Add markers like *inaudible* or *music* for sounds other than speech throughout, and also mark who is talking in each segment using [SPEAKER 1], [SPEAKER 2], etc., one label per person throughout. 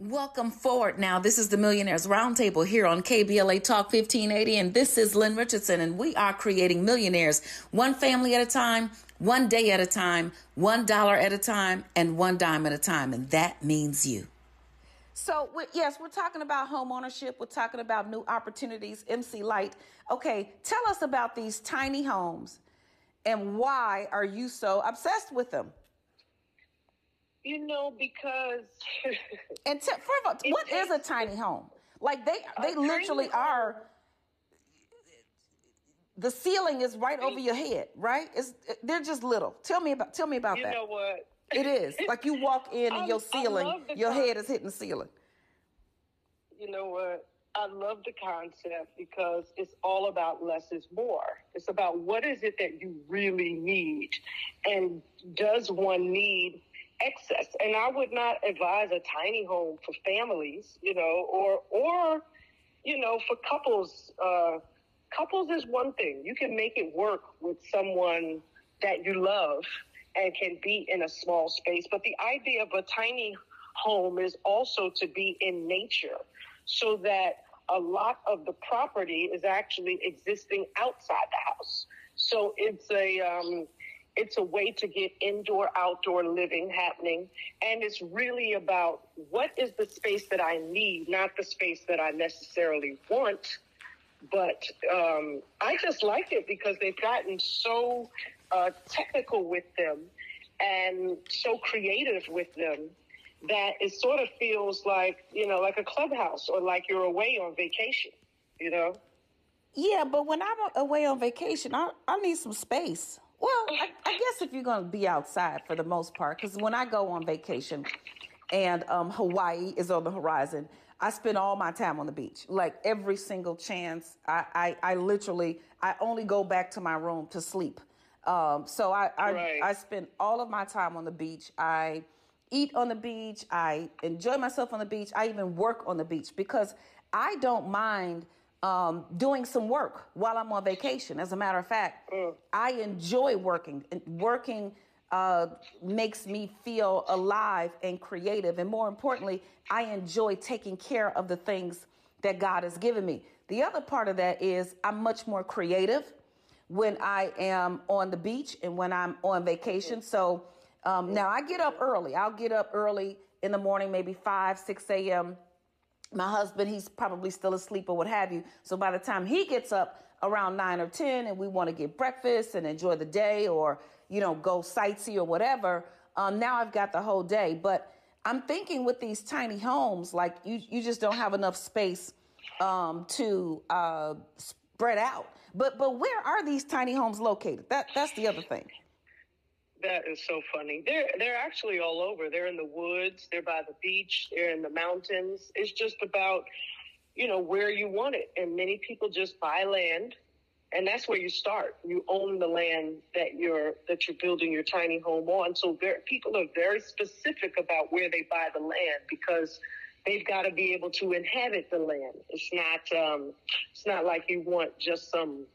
[SPEAKER 1] Welcome forward now. This is the Millionaires Roundtable here on KBLA Talk 1580, and this is Lynn Richardson, and we are creating millionaires one family at a time, one day at a time, one dollar at a time, and one dime at a time, and that means you. So, yes, we're talking about home ownership. We're talking about new opportunities. MC Lyte. Okay, tell us about these tiny homes and why are you so obsessed with them?
[SPEAKER 2] You know, because *laughs*
[SPEAKER 1] and t- all, what is a tiny home? Like they they literally are. The ceiling is right over your head, right? It's they're just little. Tell me about tell me about
[SPEAKER 2] you
[SPEAKER 1] that.
[SPEAKER 2] You know what?
[SPEAKER 1] It is *laughs* like you walk in and your ceiling, your head is hitting the ceiling.
[SPEAKER 2] You know what? I love the concept because it's all about less is more. It's about what is it that you really need, and does one need excess. And I would not advise a tiny home for families, you know, or or you know, for couples. Uh, couples is one thing. You can make it work with someone that you love and can be in a small space. But the idea of a tiny home is also to be in nature so that a lot of the property is actually existing outside the house. So it's a um, it's a way to get indoor outdoor living happening. And it's really about what is the space that i need not the space that i necessarily want but um, i just like it because they've gotten so uh, technical with them and so creative with them that it sort of feels like you know like a clubhouse or like you're away on vacation you know?
[SPEAKER 1] Yeah but when i'm away on vacation i, I need some space well, I, *laughs* I guess if you're going to be outside for the most part, because when I go on vacation and um, Hawaii is on the horizon, I spend all my time on the beach. Like every single chance, I, I, I literally, I only go back to my room to sleep. Um, so I, I, right. I spend all of my time on the beach. I eat on the beach. I enjoy myself on the beach. I even work on the beach because I don't mind – um, doing some work while I'm on vacation. As a matter of fact, mm. I enjoy working. Working uh, makes me feel alive and creative. And more importantly, I enjoy taking care of the things that God has given me. The other part of that is I'm much more creative when I am on the beach and when I'm on vacation. So um, now I get up early. I'll get up early in the morning, maybe 5, 6 a.m my husband, he's probably still asleep or what have you. So by the time he gets up around nine or 10 and we want to get breakfast and enjoy the day or, you know, go sightsee or whatever, um, now I've got the whole day. But I'm thinking with these tiny homes, like you, you just don't have enough space um, to uh, spread out. But but where are these tiny homes located? That that's the other thing.
[SPEAKER 2] That is so funny. They're they're actually all over. They're in the woods. They're by the beach. They're in the mountains. It's just about you know where you want it. And many people just buy land, and that's where you start. You own the land that you're that you're building your tiny home on. So people are very specific about where they buy the land because they've got to be able to inhabit the land. It's not um, it's not like you want just some.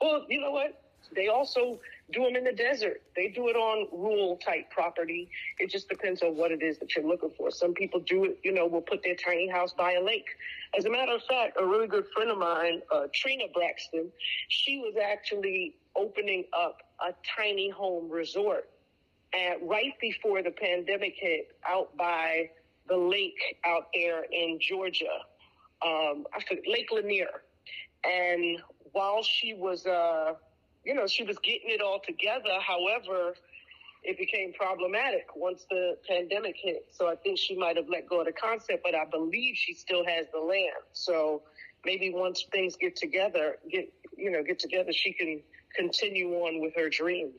[SPEAKER 2] Well, you know what? They also do them in the desert. They do it on rural type property. It just depends on what it is that you're looking for. Some people do it, you know, will put their tiny house by a lake. As a matter of fact, a really good friend of mine, uh, Trina Braxton, she was actually opening up a tiny home resort right before the pandemic hit out by the lake out there in Georgia, um, I forget, Lake Lanier. And while she was, uh, you know, she was getting it all together. However, it became problematic once the pandemic hit. So I think she might have let go of the concept, but I believe she still has the land. So maybe once things get together, get you know, get together, she can continue on with her dream.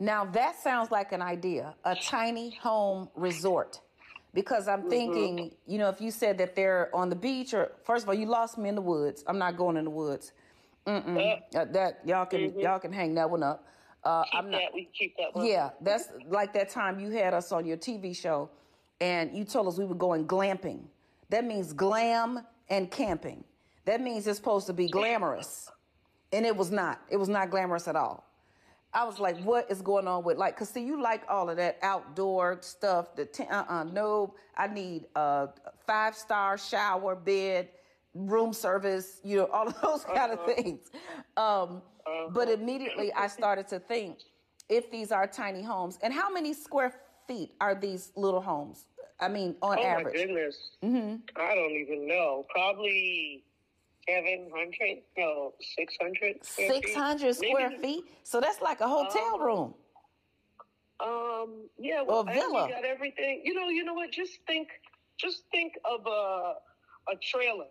[SPEAKER 1] Now that sounds like an idea, a tiny home resort. Because I'm mm-hmm. thinking, mm-hmm. you know, if you said that they're on the beach, or first of all, you lost me in the woods. I'm not going in the woods. Mm-mm. Uh, that y'all can mm-hmm. y'all can hang that one up.
[SPEAKER 2] Uh, keep I'm not, that. That one.
[SPEAKER 1] Yeah, that's like that time you had us on your TV show, and you told us we were going glamping. That means glam and camping. That means it's supposed to be glamorous, and it was not. It was not glamorous at all. I was like, what is going on with like? Cause see, you like all of that outdoor stuff. The t- uh-uh, no, I need a five star shower, bed, room service. You know, all of *laughs* those kind
[SPEAKER 2] Uh-huh.
[SPEAKER 1] of things. Um, But immediately I started to think, if these are tiny homes, and how many square feet are these little homes? I mean, on
[SPEAKER 2] Oh my
[SPEAKER 1] average.
[SPEAKER 2] goodness. I don't even know. Probably seven hundred, no, six hundred.
[SPEAKER 1] Six hundred square feet. So that's like a hotel
[SPEAKER 2] Oh.
[SPEAKER 1] room.
[SPEAKER 2] Um. Yeah. Well,
[SPEAKER 1] a villa.
[SPEAKER 2] You got everything. You know. You know what? Just think. Just think of a a trailer.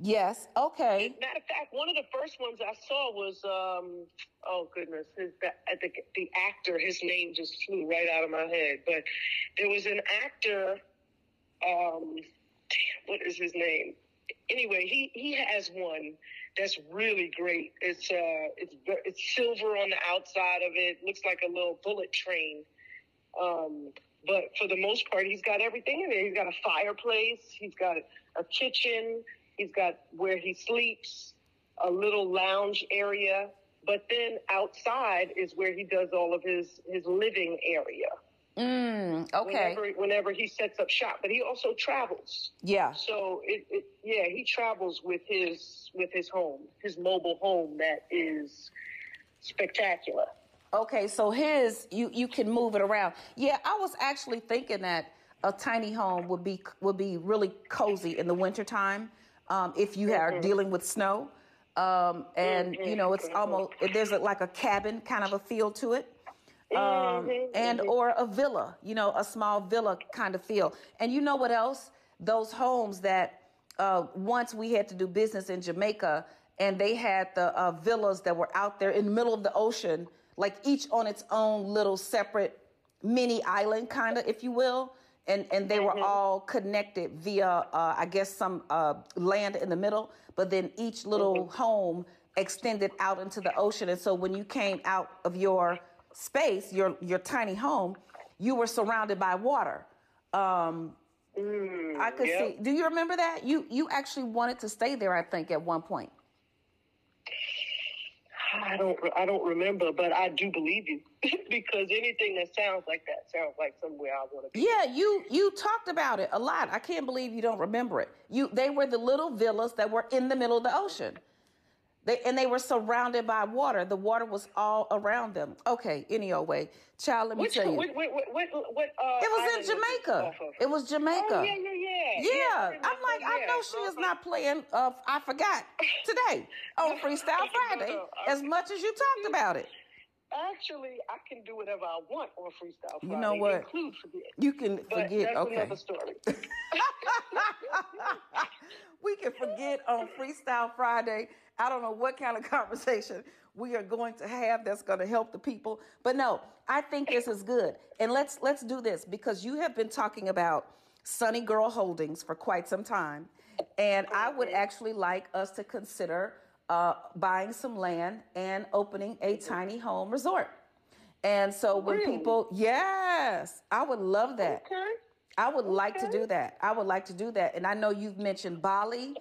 [SPEAKER 1] Yes. Okay.
[SPEAKER 2] Matter of fact, one of the first ones I saw was um. Oh goodness, his the the, the actor. His name just flew right out of my head. But there was an actor. Um. Damn, what is his name? Anyway, he he has one that's really great. It's uh, it's it's silver on the outside of it. Looks like a little bullet train. Um, but for the most part, he's got everything in there. He's got a fireplace. He's got a kitchen. He's got where he sleeps, a little lounge area. But then outside is where he does all of his his living area.
[SPEAKER 1] Mm, okay.
[SPEAKER 2] Whenever whenever he sets up shop, but he also travels.
[SPEAKER 1] Yeah.
[SPEAKER 2] So it, it yeah, he travels with his with his home, his mobile home that is spectacular.
[SPEAKER 1] Okay, so his you you can move it around. Yeah, I was actually thinking that a tiny home would be would be really cozy in the wintertime um, if you are dealing with snow. Um, and you know, it's almost there's a, like a cabin kind of a feel to it. Um, and or a villa, you know, a small villa kind of feel. And you know what else? Those homes that uh, once we had to do business in Jamaica, and they had the uh, villas that were out there in the middle of the ocean, like each on its own little separate mini island, kind of, if you will. And, and they were all connected via, uh, I guess, some uh, land in the middle, but then each little home extended out into the ocean. And so when you came out of your space, your, your tiny home, you were surrounded by water. Um, I could
[SPEAKER 2] yep.
[SPEAKER 1] see. Do you remember that? You you actually wanted to stay there, I think, at one point.
[SPEAKER 2] I don't I don't remember, but I do believe you *laughs* because anything that sounds like that sounds like somewhere I want to be.
[SPEAKER 1] Yeah, you you talked about it a lot. I can't believe you don't remember it. You they were the little villas that were in the middle of the ocean. They and they were surrounded by water. The water was all around them. Okay, any old way. Child, let me
[SPEAKER 2] Which
[SPEAKER 1] tell you.
[SPEAKER 2] what what what what, what uh,
[SPEAKER 1] it was in Jamaica.
[SPEAKER 2] of?
[SPEAKER 1] It was Jamaica.
[SPEAKER 2] Oh yeah yeah yeah.
[SPEAKER 1] Yeah,
[SPEAKER 2] I
[SPEAKER 1] I'm like, I know she is
[SPEAKER 2] Uh-huh.
[SPEAKER 1] not playing. Uh, I forgot today *laughs* on Freestyle Friday
[SPEAKER 2] no, I-
[SPEAKER 1] as much as you talked about it.
[SPEAKER 2] Actually, I can do whatever I want on Freestyle Friday.
[SPEAKER 1] You know what?
[SPEAKER 2] Include forget.
[SPEAKER 1] You can
[SPEAKER 2] But
[SPEAKER 1] forget.
[SPEAKER 2] that's
[SPEAKER 1] Okay.
[SPEAKER 2] another story. *laughs*
[SPEAKER 1] we can forget on Freestyle Friday. I don't know what kind of *laughs* conversation we are going to have that's going to help the people. But no, I think this is good. And let's let's do this because you have been talking about Sunni Gyrl Holdings for quite some time. And I would actually like us to consider uh, buying some land and opening a tiny home resort. And so when
[SPEAKER 2] Really?
[SPEAKER 1] people, yes, I would love that.
[SPEAKER 2] okay.
[SPEAKER 1] I would like to do that. I would like to do that. And I know you've mentioned Bali.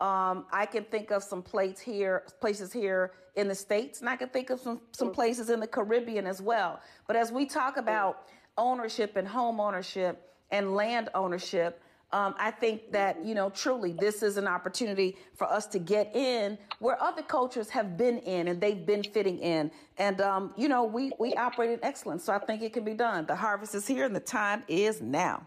[SPEAKER 1] Um, I can think of some places here, places here in the states, and I can think of some some places in the Caribbean as well. But as we talk about ownership and home ownership and land ownership, um, I think that you know truly this is an opportunity for us to get in where other cultures have been in and they've been fitting in. And um, you know we we operate in excellence, so I think it can be done. The harvest is here, and the time is now.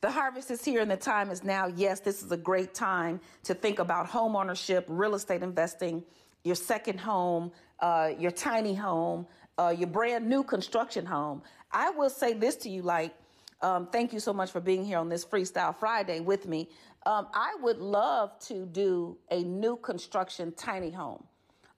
[SPEAKER 1] The harvest is here and the time is now. Yes, this is a great time to think about home ownership, real estate investing, your second home, uh, your tiny home, uh, your brand new construction home. I will say this to you, like, um, thank you so much for being here on this Freestyle Friday with me. Um, I would love to do a new construction tiny home.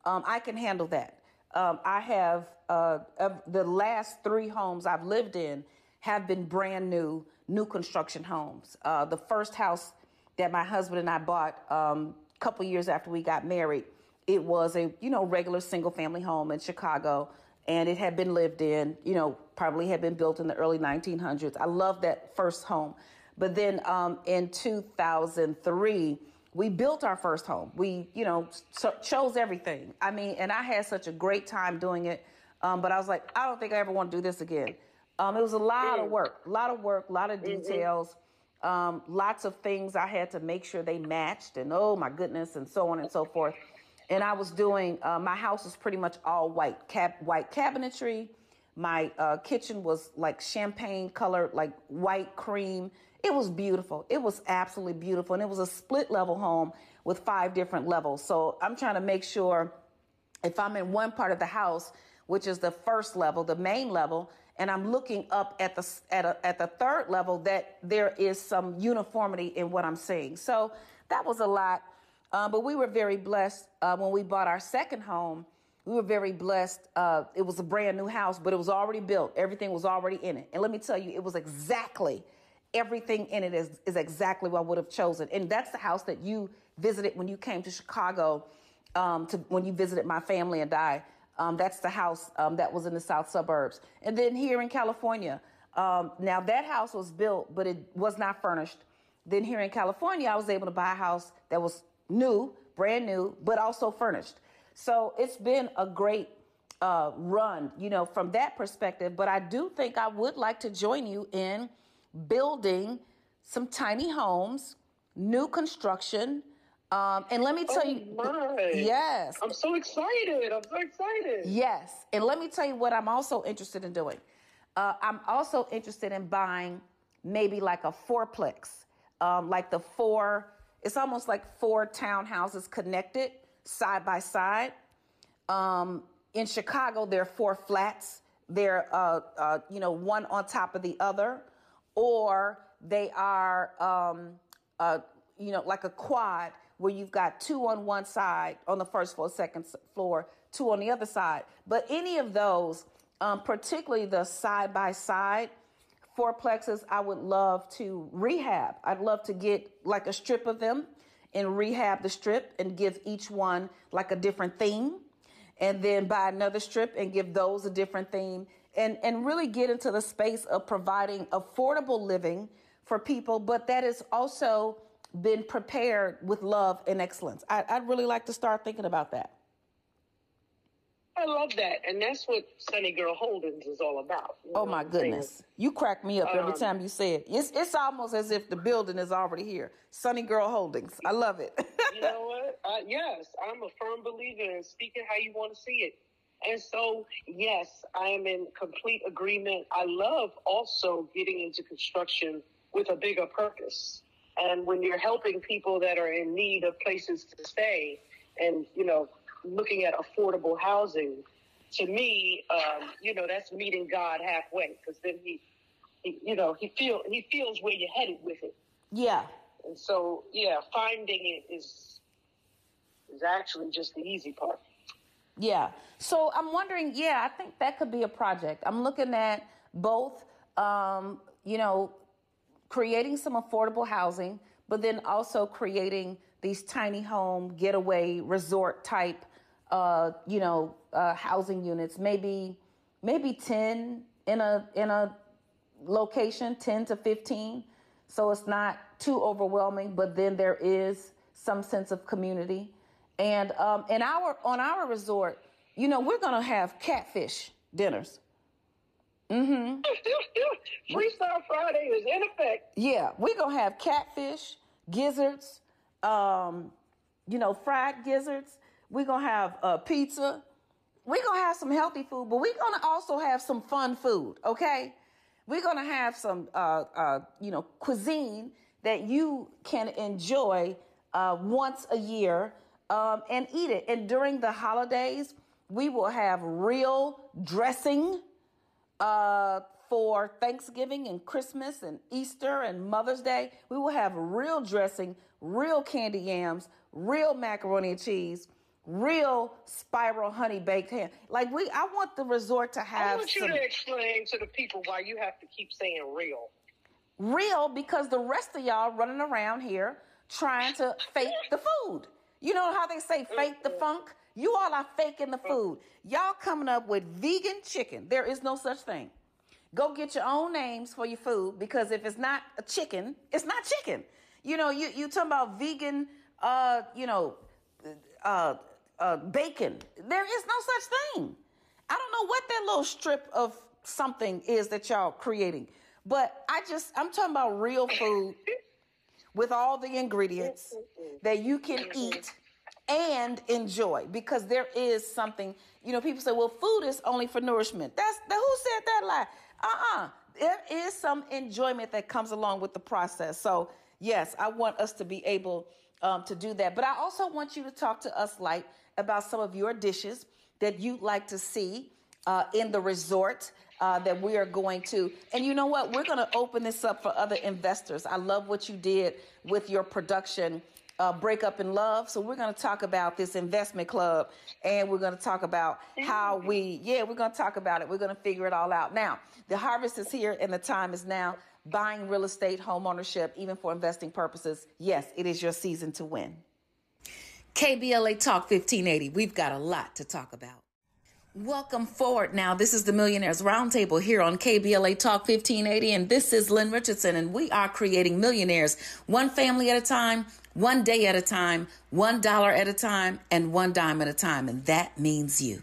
[SPEAKER 1] um, I can handle that. Um, I have uh, the last three homes I've lived in have been brand new, new construction homes. Uh, the first house that my husband and I bought um, a couple years after we got married, it was a you know regular single family home in Chicago, and it had been lived in. You know, probably had been built in the early 1900s. I love that first home, but then um, in 2003 we built our first home. We, you know, so chose everything. I mean, and I had such a great time doing it. Um, but I was like, I don't think I ever want to do this again. Um, it was a lot of work, a lot of work, a lot of details, um, lots of things I had to make sure they matched, and oh my goodness, and so on and so forth. And I was doing, uh, my house was pretty much all white, cab- white cabinetry. My uh, kitchen was like champagne colored, like white cream. It was beautiful. It was absolutely beautiful. And it was a split level home with five different levels. So I'm trying to make sure if I'm in one part of the house, which is the first level, the main level, and I'm looking up at the at, a, at the third level, that there is some uniformity in what I'm seeing. So that was a lot, uh, but we were very blessed uh, when we bought our second home. We were very blessed. Uh, it was a brand new house, but it was already built. Everything was already in it, and let me tell you, it was exactly everything in it is, is exactly what I would have chosen. And that's the house that you visited when you came to Chicago, um, to when you visited my family and I. Um, that's the house um, that was in the south suburbs. And then here in California, um, now that house was built, but it was not furnished. Then here in California, I was able to buy a house that was new, brand new, but also furnished. So it's been a great uh, run, you know, from that perspective. But I do think I would like to join you in building some tiny homes, new construction. Um, and let me tell
[SPEAKER 2] Oh,
[SPEAKER 1] you,
[SPEAKER 2] my.
[SPEAKER 1] yes,
[SPEAKER 2] I'm so excited. I'm so excited.
[SPEAKER 1] yes. And let me tell you what I'm also interested in doing. Uh, I'm also interested in buying maybe like a fourplex, um, like the four, it's almost like four townhouses connected side by side. Um, in Chicago, there are four flats. They're, uh, uh, you know, one on top of the other, or they are, um, uh, you know, like a quad where you've got two on one side on the first floor, second floor, two on the other side. But any of those, um, particularly the side by side fourplexes, I would love to rehab. I'd love to get like a strip of them and rehab the strip and give each one like a different theme and then buy another strip and give those a different theme and and really get into the space of providing affordable living for people but that is also been prepared with love and excellence I, i'd really like to start thinking about that
[SPEAKER 2] I love that. And that's what Sunni Gyrl Holdings is all about. You
[SPEAKER 1] oh my
[SPEAKER 2] I'm saying?
[SPEAKER 1] goodness you crack me up every
[SPEAKER 2] Um,
[SPEAKER 1] time you say it it's, it's almost as if the building is already here Sunni Gyrl holdings i love it
[SPEAKER 2] you know what? Uh, yes, I'm a firm believer in speaking how you want to see it. And so, yes, I am in complete agreement. I love also getting into construction with a bigger purpose. And when you're helping people that are in need of places to stay and, you know, looking at affordable housing, to me, um, you know, that's meeting God halfway because then he, he, you know, he feel he feels where you're headed with it.
[SPEAKER 1] yeah
[SPEAKER 2] And so, yeah, finding it is is actually just the easy part.
[SPEAKER 1] Yeah. So I'm wondering, yeah, I think that could be a project. I'm looking at both, um, you know, creating some affordable housing, but then also creating these tiny home getaway resort type, uh, you know, uh, housing units. Maybe, maybe ten in a in a location, ten to fifteen. So it's not too overwhelming, but then there is some sense of community. And um, in our on our resort, you know, we're gonna have catfish dinners.
[SPEAKER 2] Freestyle Friday is in effect.
[SPEAKER 1] Yeah, we're gonna have catfish, gizzards, um, you know, fried gizzards. We're gonna have uh, pizza. We're gonna have some healthy food, but we're gonna also have some fun food. Okay, we're gonna have some, uh, uh, you know, cuisine that you can enjoy uh, once a year um, and eat it. And during the holidays, we will have real dressing uh, for Thanksgiving and Christmas and Easter and Mother's Day. We will have real dressing, real candy yams, real macaroni and cheese, real spiral honey baked ham. Like we, I want the resort to have.
[SPEAKER 2] I want you
[SPEAKER 1] some
[SPEAKER 2] to explain to the people why you have to keep saying real.
[SPEAKER 1] real because the rest of y'all running around here trying to fake the food. You know how they say fake the funk? You all are faking the food. Y'all coming up with vegan chicken. There is no such thing. Go get your own names for your food because if it's not a chicken, it's not chicken. You know, you you talking about vegan, uh, you know, uh, uh, bacon. There is no such thing. I don't know what that little strip of something is that y'all creating, but I just I'm talking about real food with all the ingredients that you can eat and enjoy because there is something you know people say well food is only for nourishment that's that who said that lie uh-uh there is some enjoyment that comes along with the process so yes i want us to be able um, to do that but i also want you to talk to us like about some of your dishes that you'd like to see uh, in the resort uh, that we are going to. And you know what? We're going to open this up for other investors. I love what you did with your production. Uh, break up in love. So we're going to talk about this investment club, and we're going to talk about how we, yeah, we're going to talk about it. We're going to figure it all out. Now, the harvest is here, and the time is now. Buying real estate, home ownership, even for investing purposes. Yes, it is your season to win. KBLA Talk 1580. We've got a lot to talk about. Welcome forward now. This is the Millionaires Roundtable here on KBLA Talk 1580, and this is Lynn Richardson, and we are creating millionaires one family at a time, one day at a time, one dollar at a time, and one dime at a time, and that means you.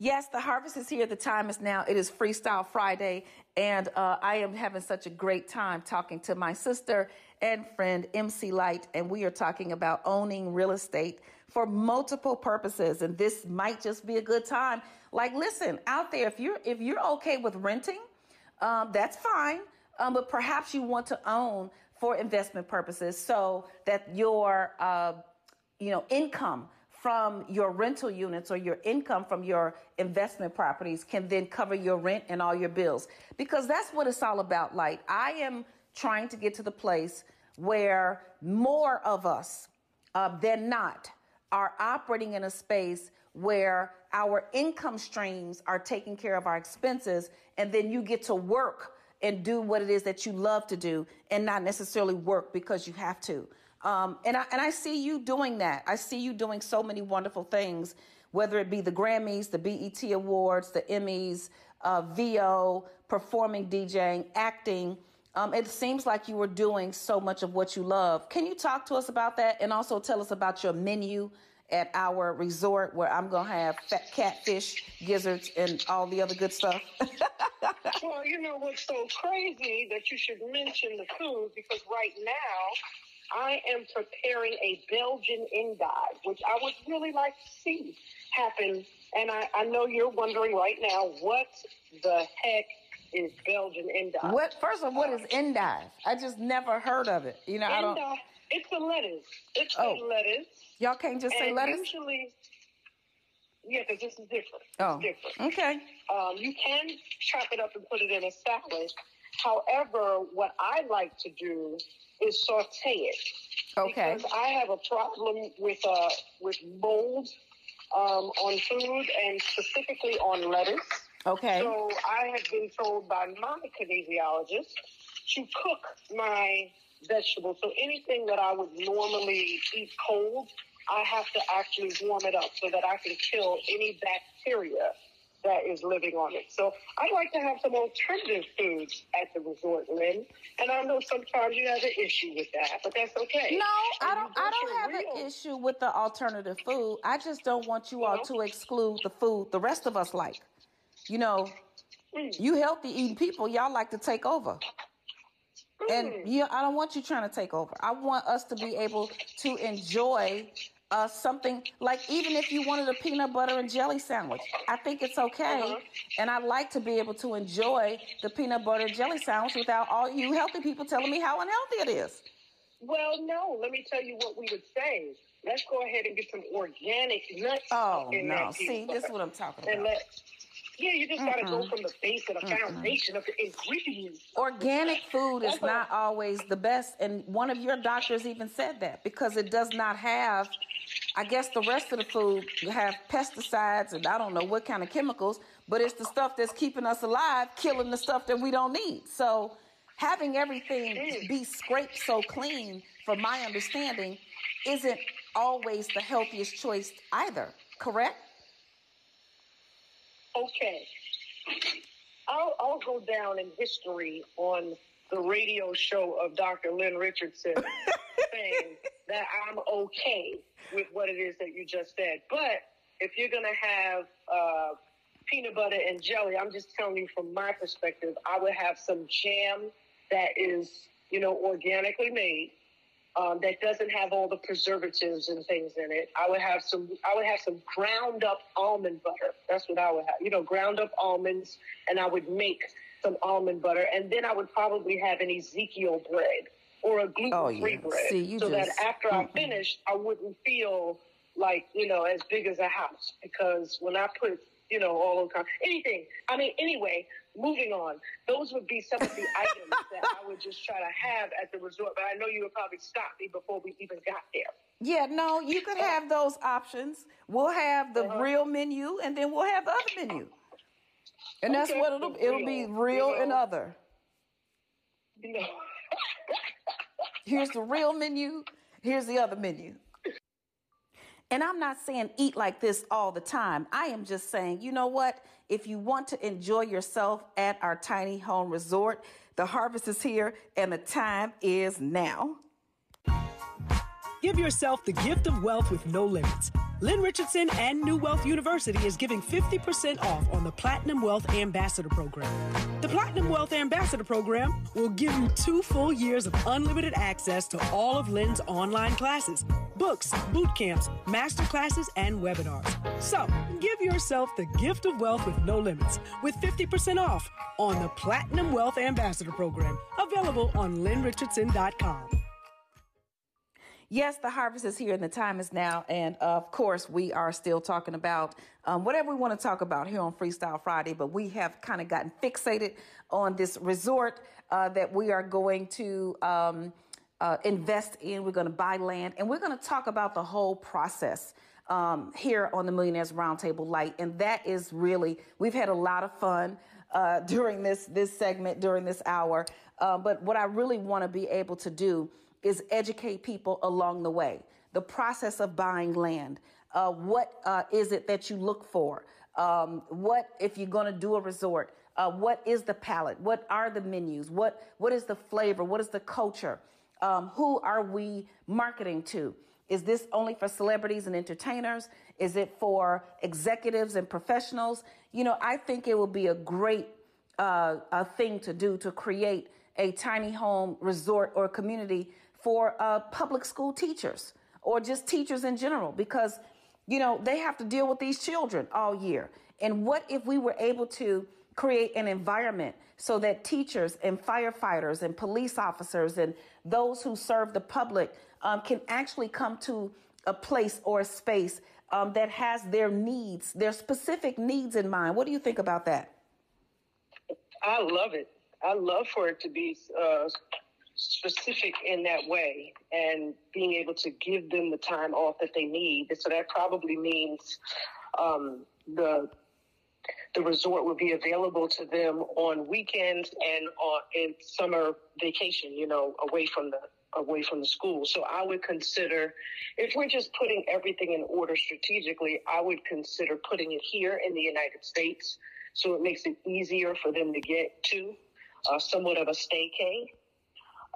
[SPEAKER 1] Yes, the harvest is here. The time is now. It is Freestyle Friday, and uh, I am having such a great time talking to my sister and friend MC Lyte, and we are talking about owning real estate for multiple purposes. And this might just be a good time. Like, listen, out there, if you're if you're okay with renting, um, that's fine. Um, but perhaps you want to own for investment purposes, so that your uh, you know income from your rental units or your income from your investment properties can then cover your rent and all your bills. Because that's what it's all about. Like i am trying to get to the place where more of us uh, than not are operating in a space where our income streams are taking care of our expenses and then you get to work and do what it is that you love to do and not necessarily work because you have to um, and I and I see you doing that. I see you doing so many wonderful things, whether it be the Grammys, the BET Awards, the Emmys, uh, VO, performing, DJing, acting. Um, it seems like you were doing so much of what you love. Can you talk to us about that, and also tell us about your menu at our resort, where I'm gonna have fat catfish, gizzards, and all the other good stuff? *laughs*
[SPEAKER 2] Well, you know what's so crazy that you should mention the food because right now I am preparing a Belgian endive, which I would really like to see happen. And I, I know you're wondering right now what the heck is Belgian endive?
[SPEAKER 1] what first of all, what is endive? I just never heard of it. You know, I don't.
[SPEAKER 2] Endive, it's a lettuce. It's
[SPEAKER 1] Oh.
[SPEAKER 2] a lettuce.
[SPEAKER 1] Y'all can't just say
[SPEAKER 2] and
[SPEAKER 1] lettuce.
[SPEAKER 2] Usually, yeah, because this is different.
[SPEAKER 1] Oh,
[SPEAKER 2] It's different.
[SPEAKER 1] okay.
[SPEAKER 2] Um, you can chop it up and put it in a salad. However, what I like to do is saute it.
[SPEAKER 1] Okay.
[SPEAKER 2] Because I have a problem with uh, with mold um, on food and specifically on lettuce.
[SPEAKER 1] Okay.
[SPEAKER 2] So I have been told by my kinesiologist to cook my vegetables. So anything that I would normally eat cold, I have to actually warm it up so that I can kill any bacteria that is living on it. So I'd like to have some alternative foods at the resort, Lynn. And I know sometimes you have an issue with that, but that's okay.
[SPEAKER 1] No, I don't. I don't have
[SPEAKER 2] real-
[SPEAKER 1] an issue with the alternative food. I just don't want you all
[SPEAKER 2] No?
[SPEAKER 1] to exclude the food the rest of us like. You know,
[SPEAKER 2] Mm.
[SPEAKER 1] you healthy eating people, y'all like to take over. And
[SPEAKER 2] Mm.
[SPEAKER 1] yeah, I don't want you trying to take over. I want us to be able to enjoy uh, something like even if you wanted a peanut butter and jelly sandwich, I think it's okay.
[SPEAKER 2] Uh-huh.
[SPEAKER 1] And I like to be able to enjoy the peanut butter and jelly sandwich without all you healthy people telling me how unhealthy it is.
[SPEAKER 2] Well, no. Let me tell you what we would say. Let's go ahead and get some organic nuts.
[SPEAKER 1] Oh no! See, this is what I'm talking
[SPEAKER 2] And
[SPEAKER 1] about.
[SPEAKER 2] let, yeah, you just got to go from the base of the foundation of the ingredients.
[SPEAKER 1] Organic food is not always the best, and one of your doctors even said that because it does not have. I guess the rest of the food you have pesticides and I don't know what kind of chemicals, but it's the stuff that's keeping us alive, killing the stuff that we don't need. So having everything be scraped so clean, from my understanding, isn't always the healthiest choice either. Correct?
[SPEAKER 2] Okay. I'll, I'll go down in history on the radio show of Dr. Lynn Richardson *laughs* saying that I'm okay with what it is that you just said. But if you're going to have uh, peanut butter and jelly, I'm just telling you from my perspective, I would have some jam that is, you know, organically made. Um, that doesn't have all the preservatives and things in it. I would have some. I would have some ground up almond butter. That's what I would have. You know, ground up almonds, and I would make some almond butter, and then I would probably have an Ezekiel bread or a gluten free
[SPEAKER 1] Oh, yeah.
[SPEAKER 2] bread,
[SPEAKER 1] See, you
[SPEAKER 2] so that
[SPEAKER 1] just-
[SPEAKER 2] after I finished, I wouldn't feel like you know as big as a house because when I put you know all kind anything. I mean, anyway, moving on. Those would be some of the *laughs* items that I would just try to have at the resort. But I know you would probably stop me before we even got there.
[SPEAKER 1] Yeah, no, you could have those options. We'll have the
[SPEAKER 2] Uh-huh.
[SPEAKER 1] real menu, and then we'll have the other menu. And that's
[SPEAKER 2] Okay.
[SPEAKER 1] what it'll it'll be
[SPEAKER 2] Real,
[SPEAKER 1] real and other.
[SPEAKER 2] You know. *laughs*
[SPEAKER 1] Here's the real menu. Here's the other menu. And I'm not saying eat like this all the time. I am just saying, you know what? If you want to enjoy yourself at our tiny home resort, the harvest is here and the time is now.
[SPEAKER 3] Give yourself the gift of wealth with no limits. Lynn Richardson and New Wealth University is giving 50% off on the Platinum Wealth Ambassador Program. The Platinum Wealth Ambassador Program will give you two full years of unlimited access to all of Lynn's online classes, books, boot camps, master classes, and webinars. So, give yourself the gift of wealth with no limits with 50% off on the Platinum Wealth Ambassador Program, available on lynnrichardson.com.
[SPEAKER 1] Yes, the harvest is here and the time is now. And of course, we are still talking about um, whatever we want to talk about here on Freestyle Friday, but we have kind of gotten fixated on this resort uh, that we are going to um, uh, invest in. We're going to buy land and we're going to talk about the whole process. Um, here on the Millionaires Roundtable Lyte, and that is really we've had a lot of fun uh, *laughs* during this this segment during this hour. Uh, but what I really want to be able to do is educate people along the way. The process of buying land. Uh, what uh, is it that you look for? Um, what if you're going to do a resort? Uh, what is the palette? What are the menus? What what is the flavor? What is the culture? Um, who are we marketing to? Is this only for celebrities and entertainers? Is it for executives and professionals? You know, I think it will be a great uh, a thing to do to create a tiny home resort or community for uh, public school teachers or just teachers in general because you know they have to deal with these children all year. And what if we were able to create an environment so that teachers and firefighters and police officers and those who serve the public um, can actually come to a place or a space um, that has their needs their specific needs in mind? What do you think about that?
[SPEAKER 2] I love it. I love for it to be uh, specific in that way and being able to give them the time off that they need. So that probably means um, the the resort will be available to them on weekends and on in summer vacation. You know, away from the away from the school. So I would consider, if we're just putting everything in order strategically, I would consider putting it here in the United States. So it makes it easier for them to get to, uh, somewhat of a staycay.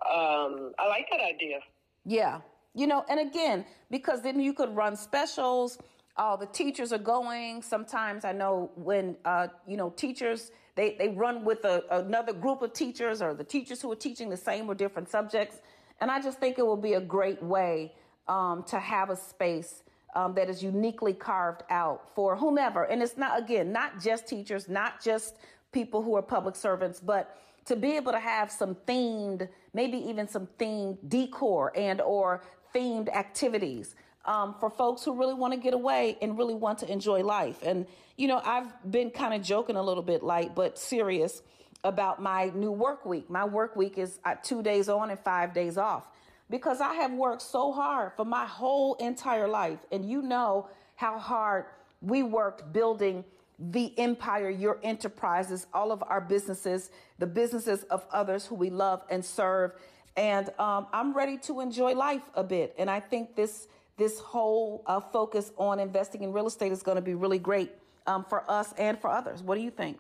[SPEAKER 2] Um, I like that idea.
[SPEAKER 1] Yeah. You know, and again, because then you could run specials. All the teachers are going. Sometimes I know when, uh, you know, teachers, they, they run with a, another group of teachers or the teachers who are teaching the same or different subjects. And I just think it will be a great way um, to have a space um, that is uniquely carved out for whomever. And it's not, again, not just teachers, not just people who are public servants, but to be able to have some themed, maybe even some themed decor and or themed activities um, for folks who really want to get away and really want to enjoy life. And, you know, I've been kind of joking a little bit Lyte, but serious about my new work week. My work week is uh, two days on and five days off because I have worked so hard for my whole entire life. And you know how hard we worked building the empire, your enterprises, all of our businesses, the businesses of others who we love and serve. And um, I'm ready to enjoy life a bit. And I think this this whole uh, focus on investing in real estate is going to be really great um, for us and for others. What do you think?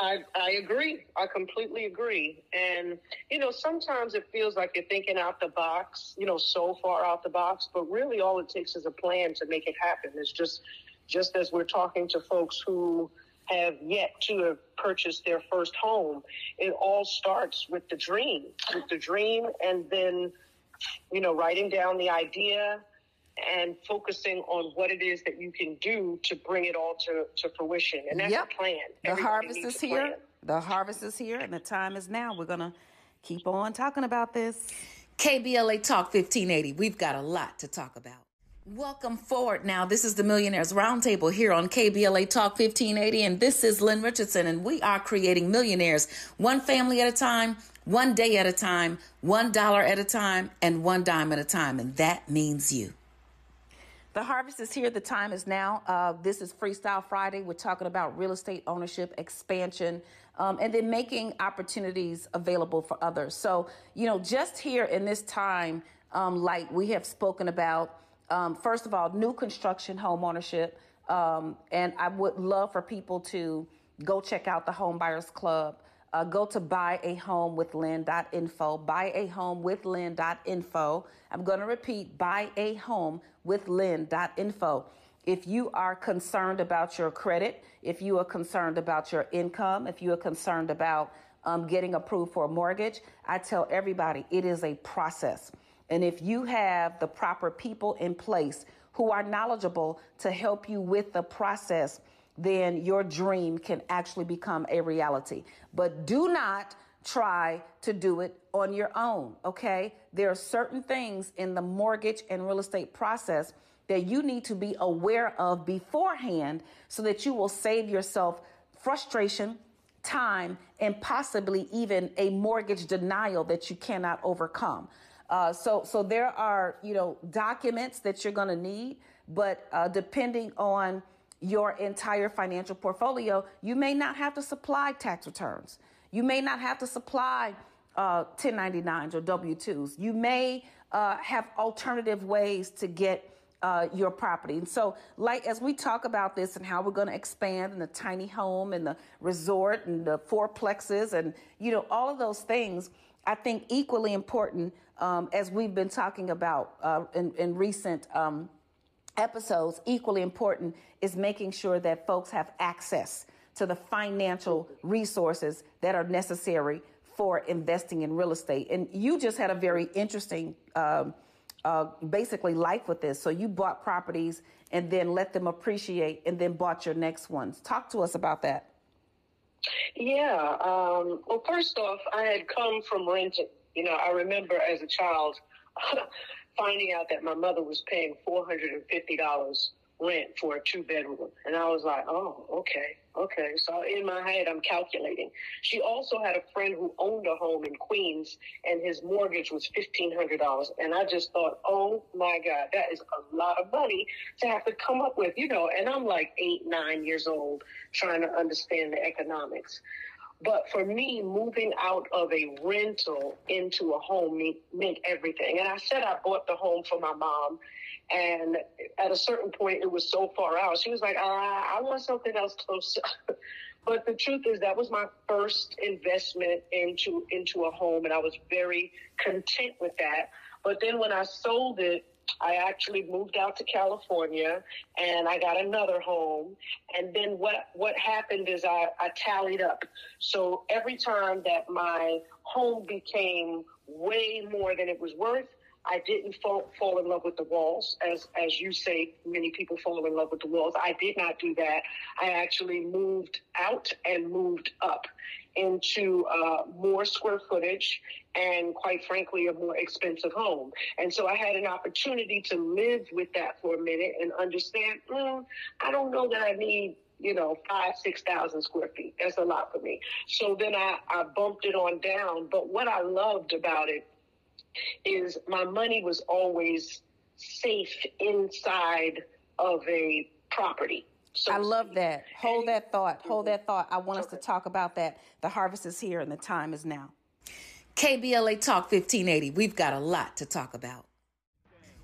[SPEAKER 2] I, I agree. I completely agree. And, you know, sometimes it feels like you're thinking out the box, you know, so far out the box, but really all it takes is a plan to make it happen. It's just, just as we're talking to folks who have yet to have purchased their first home, it all starts with the dream, with the dream, and then, you know, writing down the idea, and focusing on what it is that you can do to bring it all to, to fruition. And that's
[SPEAKER 1] Yep.
[SPEAKER 2] a plan.
[SPEAKER 1] The
[SPEAKER 2] Everybody
[SPEAKER 1] harvest is here.
[SPEAKER 2] plan.
[SPEAKER 1] The harvest is here, and the time is now. We're going to keep on talking about this. KBLA Talk 1580. We've got a lot to talk about. Welcome forward now. This is the Millionaires Roundtable here on KBLA Talk 1580, and this is Lynn Richardson, and we are creating millionaires one family at a time, one day at a time, one dollar at a time, and one dime at a time, and that means you. The harvest is here. The time is now. Uh, this is Freestyle Friday. We're talking about real estate ownership, expansion, um, and then making opportunities available for others. So, you know, just here in this time, um, like we have spoken about, um, first of all, new construction home ownership. Um, and I would love for people to go check out the Home Buyers Club. Uh, go to buyahomewithlynn.info, buyahomewithlynn.info. I'm going to repeat, buyahomewithlynn.info. If you are concerned about your credit, if you are concerned about your income, if you are concerned about um, getting approved for a mortgage, I tell everybody it is a process. And if you have the proper people in place who are knowledgeable to help you with the process, then your dream can actually become a reality. But do not try to do it on your own, okay? There are certain things in the mortgage and real estate process that you need to be aware of beforehand so that you will save yourself frustration, time, and possibly even a mortgage denial that you cannot overcome. Uh, so, so there are, you know, documents that you're going to need, but uh, depending on your entire financial portfolio, you may not have to supply tax returns. You may not have to supply uh, 1099s or W 2s. You may uh, have alternative ways to get uh, your property. And so, like, as we talk about this and how we're going to expand in the tiny home and the resort and the fourplexes and, you know, all of those things, I think equally important um, as we've been talking about uh, in, in recent um, episodes, equally important is making sure that folks have access to the financial resources that are necessary for investing in real estate. And you just had a very interesting, um, uh, basically, life with this. So you bought properties and then let them appreciate and then bought your next ones. Talk to us about that.
[SPEAKER 2] Yeah. Um, well, first off, I had come from renting. You know, I remember as a child *laughs* finding out that my mother was paying $450 rent for a two bedroom. And I was like, oh, okay, okay. So in my head, I'm calculating. She also had a friend who owned a home in Queens and his mortgage was $1,500. And I just thought, oh my God, that is a lot of money to have to come up with, you know. And I'm like eight, nine years old trying to understand the economics. But for me, moving out of a rental into a home meant, meant everything. And I said I bought the home for my mom. And at a certain point, it was so far out. She was like, uh, I want something else closer. *laughs* but the truth is that was my first investment into, into a home. And I was very content with that. But then when I sold it, I actually moved out to California and I got another home. And then what, what happened is I, I tallied up. So every time that my home became way more than it was worth, I didn't fall, fall in love with the walls, as as you say, many people fall in love with the walls. I did not do that. I actually moved out and moved up into uh, more square footage and, quite frankly, a more expensive home. And so I had an opportunity to live with that for a minute and understand. Mm, I don't know that I need you know, five, 6,000 square feet. That's a lot for me. So then I, I bumped it on down. But what I loved about it is my money was always safe inside of a property. So
[SPEAKER 1] I love that. Hold that thought. Mm-hmm. Hold that thought. I want us to talk about that. The harvest is here and the time is now. KBLA Talk 1580. We've got a lot to talk about.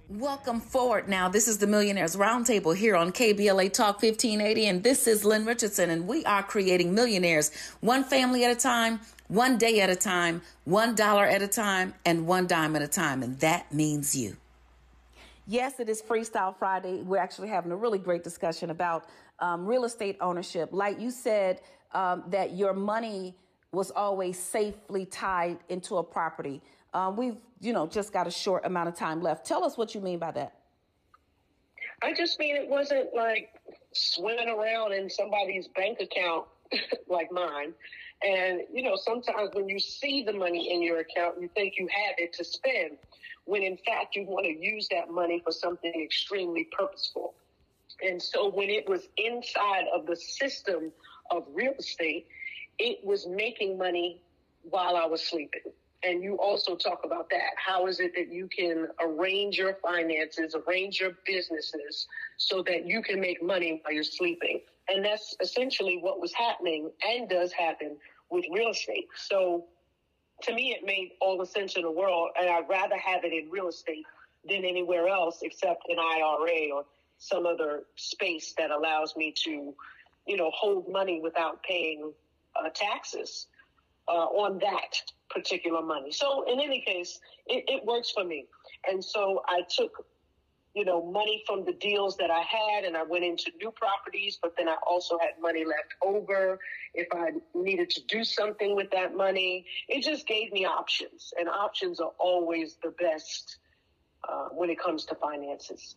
[SPEAKER 1] Welcome forward now. This is the Millionaires Roundtable here on KBLA Talk 1580, and this is Lynn Richardson, and we are creating millionaires one family at a time, one day at a time, one dollar at a time, and one dime at a time, and that means you. Yes, it is Freestyle Friday. We're actually having a really great discussion about um, real estate ownership. Like you said, um, that your money was always safely tied into a property. Um, we've, you know, just got a short amount of time left. Tell us what you mean by that.
[SPEAKER 2] I just mean it wasn't like swimming around in somebody's bank account *laughs* like mine. And, you know, sometimes when you see the money in your account, you think you have it to spend, when in fact you want to use that money for something extremely purposeful. And so when it was inside of the system of real estate, it was making money while I was sleeping. And you also talk about that. How is it that you can arrange your finances, arrange your businesses so that you can make money while you're sleeping? And that's essentially what was happening and does happen with real estate. So to me, it made all the sense in the world. And I'd rather have it in real estate than anywhere else except an IRA or some other space that allows me to, you know, hold money without paying uh, taxes uh, on that particular money. So in any case, it, it works for me. And so I took, you know, money from the deals that I had and I went into new properties, but then I also had money left over if I needed to do something with that money. It just gave me options and options are always the best uh, when it comes to finances.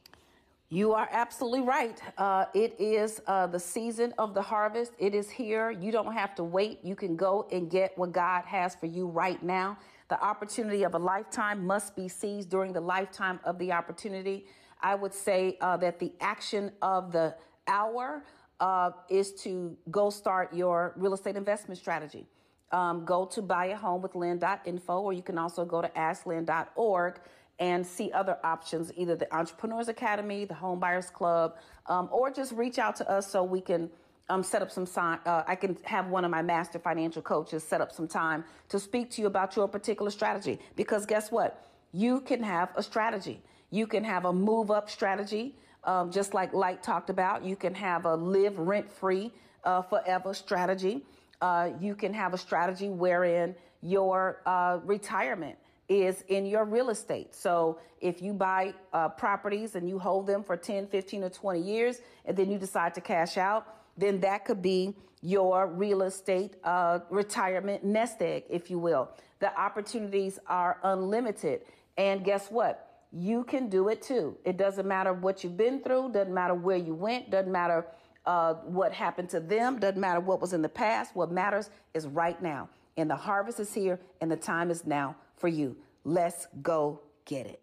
[SPEAKER 1] You are absolutely right. Uh, it is uh, the season of the harvest. It is here. You don't have to wait. You can go and get what God has for you right now. The opportunity of a lifetime must be seized during the lifetime of the opportunity. I would say uh, that the action of the hour uh, is to go start your real estate investment strategy. Um, go to buyahomewithlynn.info, or you can also go to asklynn.org and see other options, either the Entrepreneurs Academy, the Home Buyers Club, um, or just reach out to us so we can um, set up some time. Uh, I can have one of my master financial coaches set up some time to speak to you about your particular strategy. Because guess what? You can have a strategy. You can have a move up strategy, um, just like Lyte talked about. You can have a live rent free uh, forever strategy. Uh, you can have a strategy wherein your uh, retirement is in your real estate. So if you buy uh, properties and you hold them for 10, 15, or 20 years, and then you decide to cash out, then that could be your real estate uh, retirement nest egg, if you will. The opportunities are unlimited. And guess what? You can do it too. It doesn't matter what you've been through, doesn't matter where you went, doesn't matter uh, what happened to them, doesn't matter what was in the past. What matters is right now. And the harvest is here, and the time is now for you. Let's go get it.